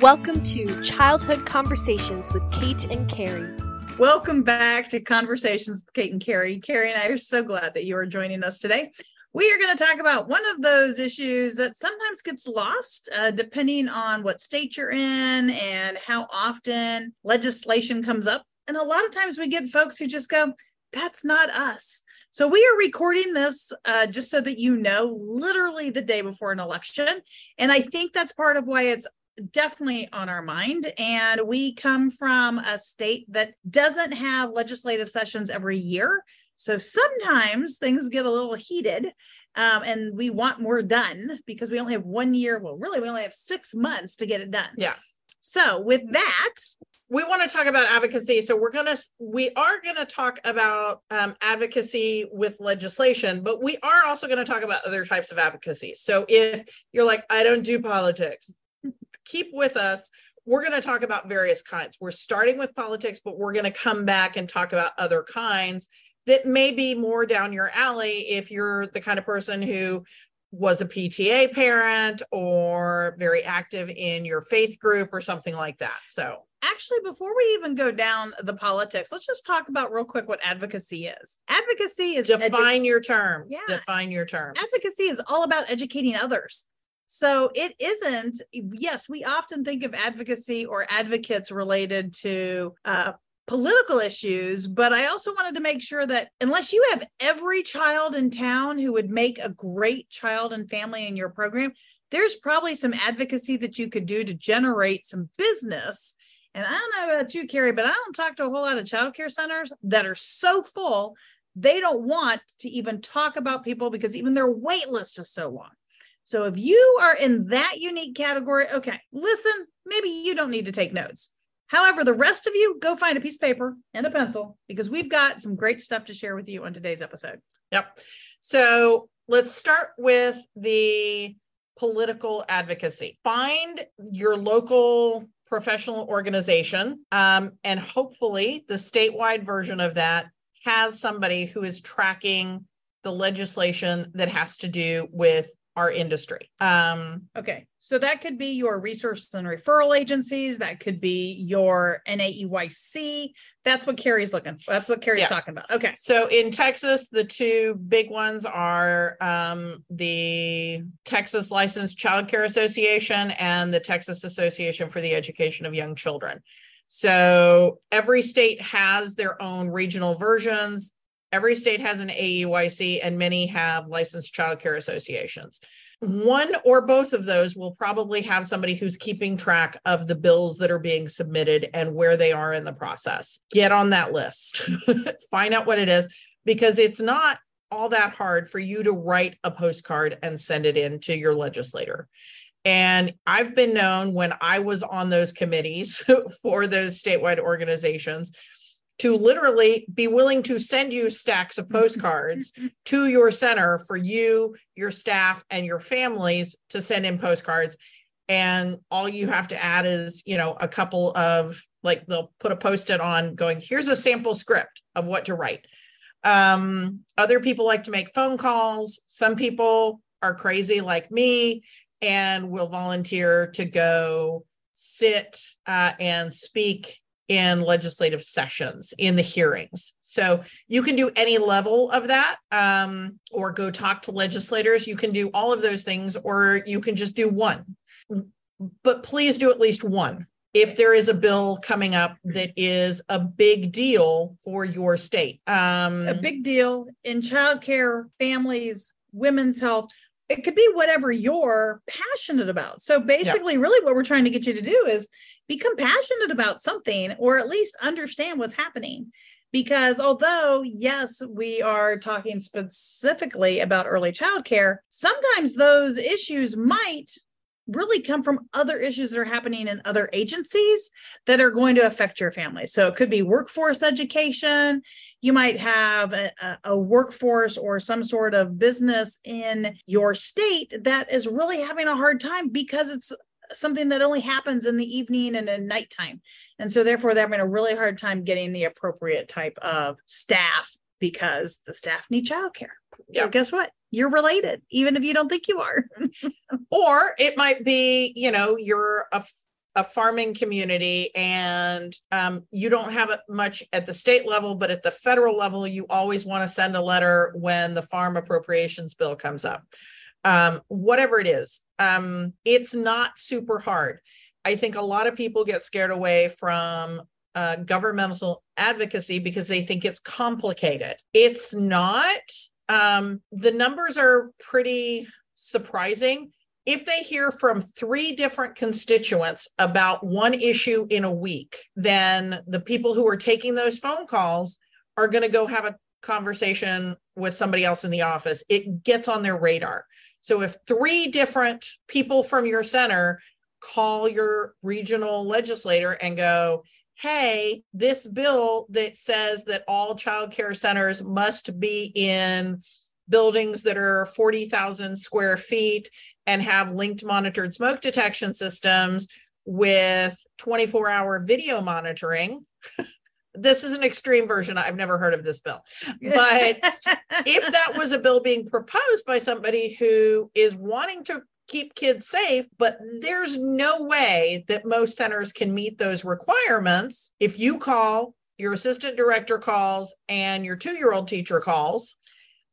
Welcome to Childhood Conversations with Kate and Carrie. Welcome back to Conversations with Kate and Carrie. Carrie and I are so glad that you are joining us today. We are going to talk about one of those issues that sometimes gets lost uh, depending on what state you're in and how often legislation comes up. And a lot of times we get folks who just go, that's not us. So we are recording this uh, just so that you know, literally the day before an election. And I think that's part of why it's definitely on our mind. And we come from a state that doesn't have legislative sessions every year. So sometimes things get a little heated um, and we want more done because we only have one year. Well, really, we only have six months to get it done. Yeah. So with that, we want to talk about advocacy so we're going to we are going to talk about um, advocacy with legislation but we are also going to talk about other types of advocacy so if you're like i don't do politics keep with us. We're going to talk about various kinds. We're starting with politics, but we're going to come back and talk about other kinds that may be more down your alley if you're the kind of person who was a PTA parent or very active in your faith group or something like that. So, actually, before we even go down the politics, let's just talk about real quick what advocacy is. Advocacy is define edu- your terms. Yeah. Define your terms. Advocacy is all about educating others. So it isn't, yes, we often think of advocacy or advocates related to uh, political issues, but I also wanted to make sure that unless you have every child in town who would make a great child and family in your program, there's probably some advocacy that you could do to generate some business. And I don't know about you, Carrie, but I don't talk to a whole lot of childcare centers that are so full, they don't want to even talk about people because even their wait list is so long. So if you are in that unique category, okay, listen, maybe you don't need to take notes. However, the rest of you go find a piece of paper and a pencil because we've got some great stuff to share with you on today's episode. Yep. So let's start with the political advocacy. Find your local professional organization, um, and hopefully the statewide version of that has somebody who is tracking the legislation that has to do with our industry. Um, okay. So that could be your resource and referral agencies. That could be your NAEYC. That's what Carrie's looking. for. That's what Carrie's yeah. talking about. Okay. So in Texas, the two big ones are um, the Texas Licensed Child Care Association and the Texas Association for the Education of Young Children. So every state has their own regional versions. Every state has an AEYC and many have licensed childcare associations. One or both of those will probably have somebody who's keeping track of the bills that are being submitted and where they are in the process. Get on that list, find out what it is, because it's not all that hard for you to write a postcard and send it in to your legislator. And I've been known when I was on those committees for those statewide organizations to literally be willing to send you stacks of postcards to your center for you, your staff, and your families to send in postcards. And all you have to add is, you know, a couple of like they'll put a post it on going, here's a sample script of what to write. Um, other people like to make phone calls. Some people are crazy like me and will volunteer to go sit uh, and speak in legislative sessions in the hearings. So you can do any level of that um, or go talk to legislators. You can do all of those things or you can just do one. But please do at least one if there is a bill coming up that is a big deal for your state. Um, a big deal in childcare families women's health it could be whatever you're passionate about so basically yeah. really what we're trying to get you to do is become passionate about something or at least understand what's happening. Because although, yes, we are talking specifically about early childcare, sometimes those issues might really come from other issues that are happening in other agencies that are going to affect your family. So it could be workforce education. You might have a, a, workforce or some sort of business in your state that is really having a hard time because it's something that only happens in the evening and at nighttime. And so therefore they're having a really hard time getting the appropriate type of staff because the staff need childcare. Yeah. So guess what? You're related, even if you don't think you are. or it might be, you know, you're a a farming community and um, you don't have it much at the state level, but at the federal level, you always want to send a letter when the farm appropriations bill comes up. Um, whatever it is, um, it's not super hard. I think a lot of people get scared away from uh, governmental advocacy because they think it's complicated. It's not. Um, the numbers are pretty surprising if they hear from three different constituents about one issue in a week, then the people who are taking those phone calls are going to go have a conversation with somebody else in the office. It gets on their radar. So if three different people from your center call your regional legislator and go, hey, this bill that says that all child care centers must be in buildings that are 40,000 square feet and have linked monitored smoke detection systems with 24 hour video monitoring. this is an extreme version. I've never heard of this bill. But if that was a bill being proposed by somebody who is wanting to keep kids safe, but there's no way that most centers can meet those requirements. If you call, your assistant director calls, and your two year old teacher calls,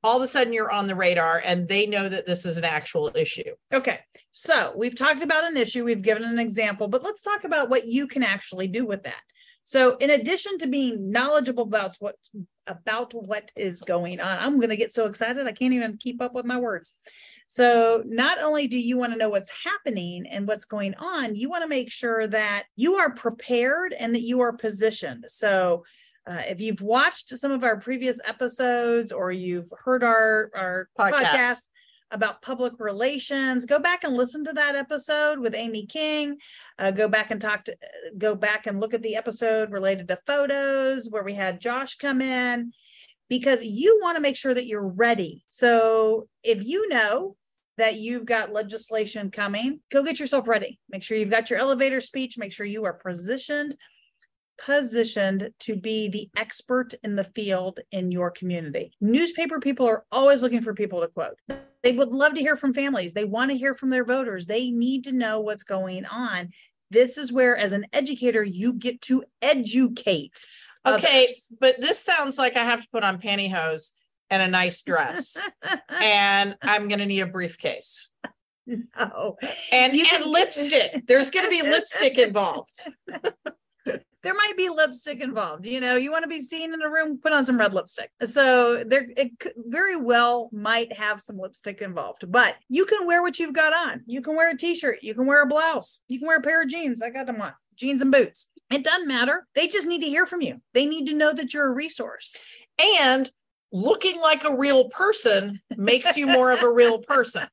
all of a sudden you're on the radar and they know that this is an actual issue. Okay. So we've talked about an issue, we've given an example, but let's talk about what you can actually do with that. So in addition to being knowledgeable about what about what is going on, I'm going to get so excited I can't even keep up with my words. So not only do you want to know what's happening and what's going on, you want to make sure that you are prepared and that you are positioned. So uh, if you've watched some of our previous episodes or you've heard our, our podcast. podcast about public relations, go back and listen to that episode with Amy King. Uh, go back and talk to, go back and look at the episode related to photos where we had Josh come in because you want to make sure that you're ready. So if you know that you've got legislation coming, go get yourself ready. Make sure you've got your elevator speech, make sure you are positioned positioned to be the expert in the field in your community. Newspaper people are always looking for people to quote. They would love to hear from families. They want to hear from their voters. They need to know what's going on. This is where, as an educator, you get to educate. Okay, others. but this sounds like I have to put on pantyhose and a nice dress, and I'm going to need a briefcase. No. And, you and lipstick. There's going to be lipstick involved there might be lipstick involved. You know, you want to be seen in a room, put on some red lipstick. So there, it very well might have some lipstick involved, but you can wear what you've got on. You can wear a t-shirt, you can wear a blouse, you can wear a pair of jeans. I got them on jeans and boots. It doesn't matter. They just need to hear from you. They need to know that you're a resource. And looking like a real person makes you more of a real person.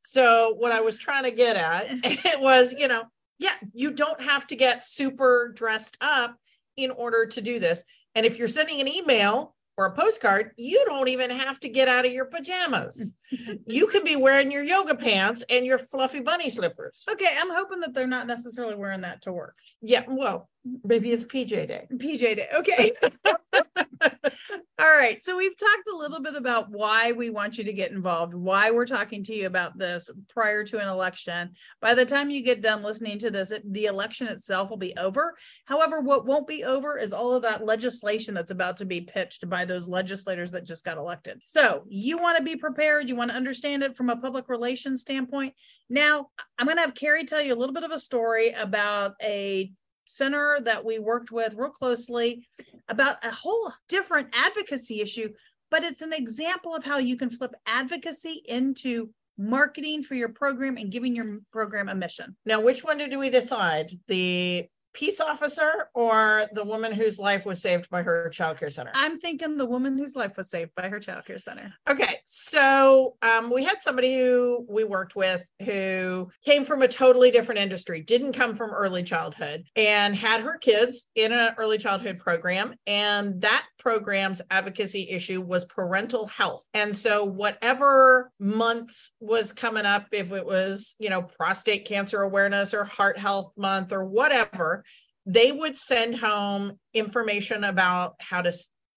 So what I was trying to get at it was, you know, yeah, you don't have to get super dressed up in order to do this. And if you're sending an email or a postcard, you don't even have to get out of your pajamas. you could be wearing your yoga pants and your fluffy bunny slippers. Okay, I'm hoping that they're not necessarily wearing that to work. Yeah, well, maybe it's PJ day. PJ day. Okay. All right. So we've talked a little bit about why we want you to get involved, why we're talking to you about this prior to an election. By the time you get done listening to this, it, the election itself will be over. However, what won't be over is all of that legislation that's about to be pitched by those legislators that just got elected. So you want to be prepared. You want to understand it from a public relations standpoint. Now, I'm going to have Carrie tell you a little bit of a story about a center that we worked with real closely about a whole different advocacy issue, but it's an example of how you can flip advocacy into marketing for your program and giving your program a mission. Now, which one did we decide? The peace officer or the woman whose life was saved by her childcare center? I'm thinking the woman whose life was saved by her childcare center. Okay. So um, we had somebody who we worked with who came from a totally different industry, didn't come from early childhood, and had her kids in an early childhood program. And that program's advocacy issue was parental health. And so whatever month was coming up, if it was, you know, prostate cancer awareness or heart health month or whatever, they would send home information about how to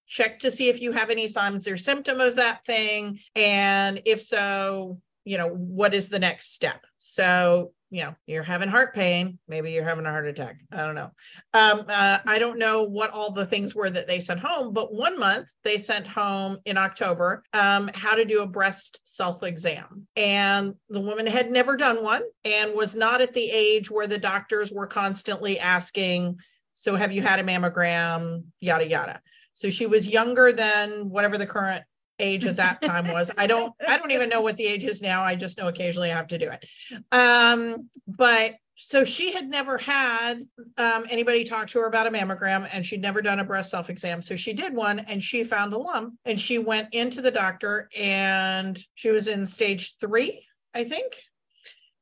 check to see if you have any signs or symptom of that thing and if so you know what is the next step so you know you're having heart pain maybe you're having a heart attack i don't know. Um, uh, i don't know what all the things were that they sent home but one month they sent home in october um, how to do a breast self exam and the woman had never done one and was not at the age where the doctors were constantly asking so have you had a mammogram? yada yada. So she was younger than whatever the current age at that time was. I don't I don't even know what the age is now. I just know occasionally I have to do it. Um, but so she had never had um, anybody talk to her about a mammogram and she'd never done a breast self exam. So she did one and she found a lump and she went into the doctor and she was in stage three, I think.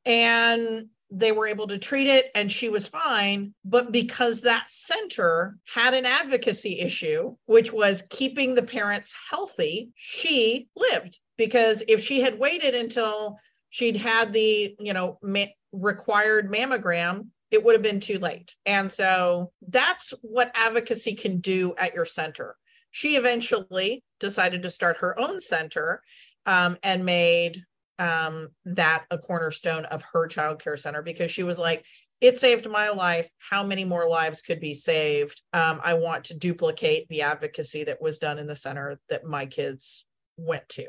And they were able to treat it and she was fine. But because that center had an advocacy issue, which was keeping the parents healthy, she lived. Because if she had waited until she'd had the, you know, ma- required mammogram, it would have been too late. And so that's what advocacy can do at your center. She eventually decided to start her own center um, and made um, that a cornerstone of her child care center because she was like, it saved my life. How many more lives could be saved? Um, I want to duplicate the advocacy that was done in the center that my kids went to.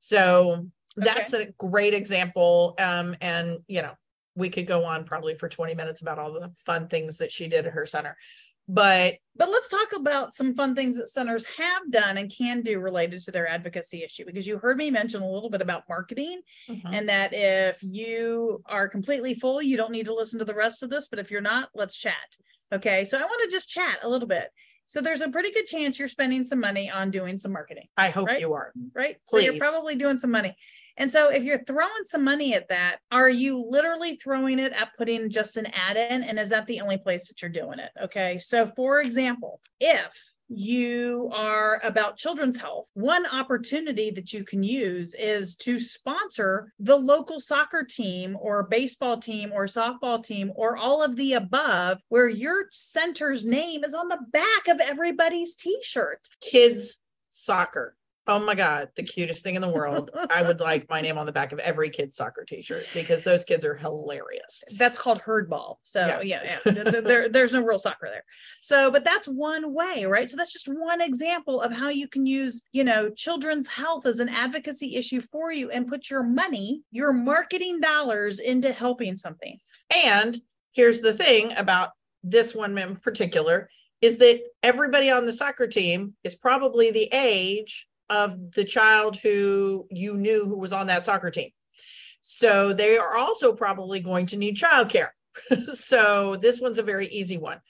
So that's okay. a great example. Um, and, you know, we could go on probably for 20 minutes about all the fun things that she did at her center but but let's talk about some fun things that centers have done and can do related to their advocacy issue because you heard me mention a little bit about marketing mm-hmm. and that if you are completely full you don't need to listen to the rest of this but if you're not let's chat okay so i want to just chat a little bit so there's a pretty good chance you're spending some money on doing some marketing i hope right? you are right Please. so you're probably doing some money and so if you're throwing some money at that, are you literally throwing it at putting just an ad in? And is that the only place that you're doing it? Okay. So for example, if you are about children's health, one opportunity that you can use is to sponsor the local soccer team or baseball team or softball team or all of the above, where your center's name is on the back of everybody's t shirt. Kids soccer. Oh my God, the cutest thing in the world. I would like my name on the back of every kid's soccer t-shirt because those kids are hilarious. That's called herd ball. So yeah, yeah, yeah. there, there's no real soccer there. So, but that's one way, right? So that's just one example of how you can use, you know, children's health as an advocacy issue for you and put your money, your marketing dollars into helping something. And here's the thing about this one in particular is that everybody on the soccer team is probably the age of the child who you knew who was on that soccer team. So they are also probably going to need childcare. so this one's a very easy one.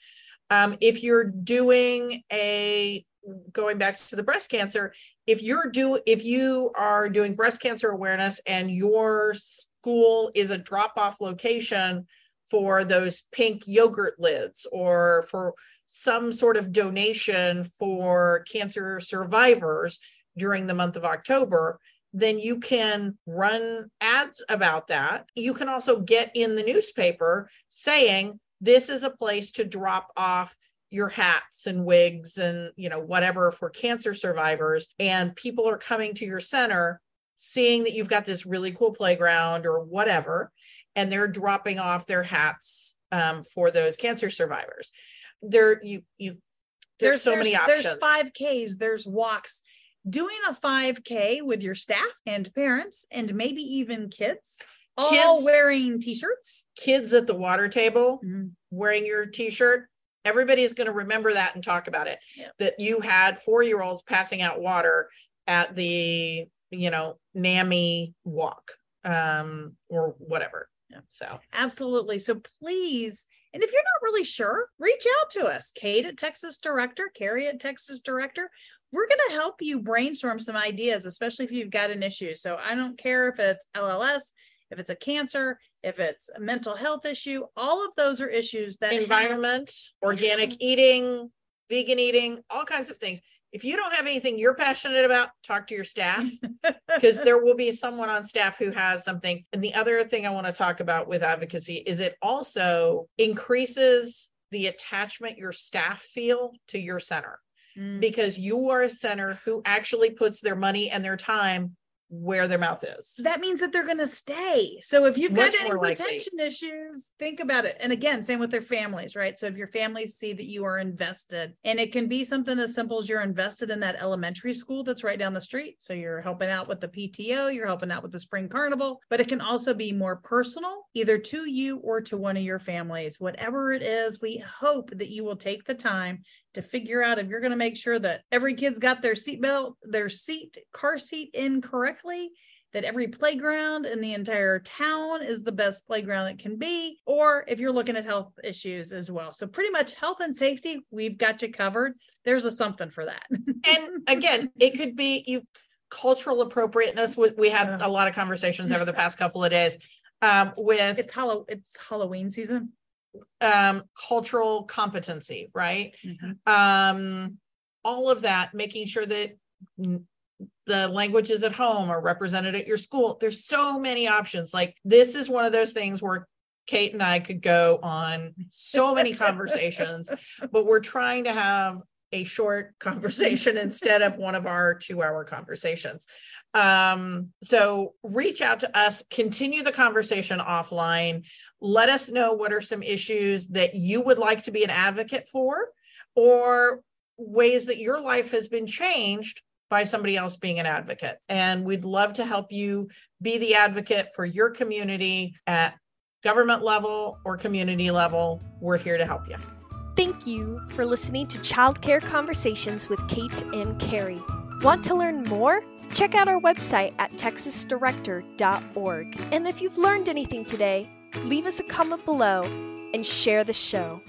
Um, if you're doing a going back to the breast cancer, if you're do if you are doing breast cancer awareness and your school is a drop off location for those pink yogurt lids or for some sort of donation for cancer survivors, during the month of October, then you can run ads about that. You can also get in the newspaper saying this is a place to drop off your hats and wigs and you know whatever for cancer survivors. And people are coming to your center seeing that you've got this really cool playground or whatever and they're dropping off their hats um, for those cancer survivors. There you you there's, there's so there's, many options. there's 5ks there's walks doing a 5K with your staff and parents and maybe even kids, all kids, wearing t-shirts. Kids at the water table mm-hmm. wearing your t-shirt. Everybody is going to remember that and talk about it. Yeah. That you had four-year-olds passing out water at the, you know, NAMI walk um, or whatever. Yeah. So absolutely. So please and if you're not really sure, reach out to us, Kate at Texas Director, Carrie at Texas Director we're going to help you brainstorm some ideas, especially if you've got an issue. So I don't care if it's LLS, if it's a cancer, if it's a mental health issue, all of those are issues that environment, have- organic eating, vegan eating, all kinds of things. If you don't have anything you're passionate about, talk to your staff because there will be someone on staff who has something. And the other thing I want to talk about with advocacy is it also increases the attachment your staff feel to your center mm. because you are a center who actually puts their money and their time where their mouth is. that means that they're going to stay. So if you've got any retention issues, think about it. And again, same with their families, right? So if your families see that you are invested, and it can be something as simple as you're invested in that elementary school that's right down the street. So you're helping out with the PTO, you're helping out with the spring carnival, but it can also be more personal, either to you or to one of your families. Whatever it is, we hope that you will take the time to figure out if you're going to make sure that every kid's got their seatbelt, their seat, car seat in correctly, that every playground in the entire town is the best playground it can be, or if you're looking at health issues as well. So, pretty much health and safety, we've got you covered. There's a something for that. and again, it could be you cultural appropriateness. We, we had a lot of conversations over the past couple of days um, with it's hollow, it's Halloween season. um, cultural competency, right? Um, all of that, making sure that the languages at home are represented at your school. There's so many options. Like this is one of those things where Kate and I could go on so many conversations, but we're trying to have a short conversation instead of one of our two hour conversations. Um, so reach out to us, continue the conversation offline. Let us know what are some issues that you would like to be an advocate for, or ways that your life has been changed by somebody else being an advocate. And we'd love to help you be the advocate for your community at government level or community level. We're here to help you. Thank you for listening to Childcare Conversations with Kate and Carrie. Want to learn more? Check out our website at texasdirector.org. And if you've learned anything today, leave us a comment below and share the show.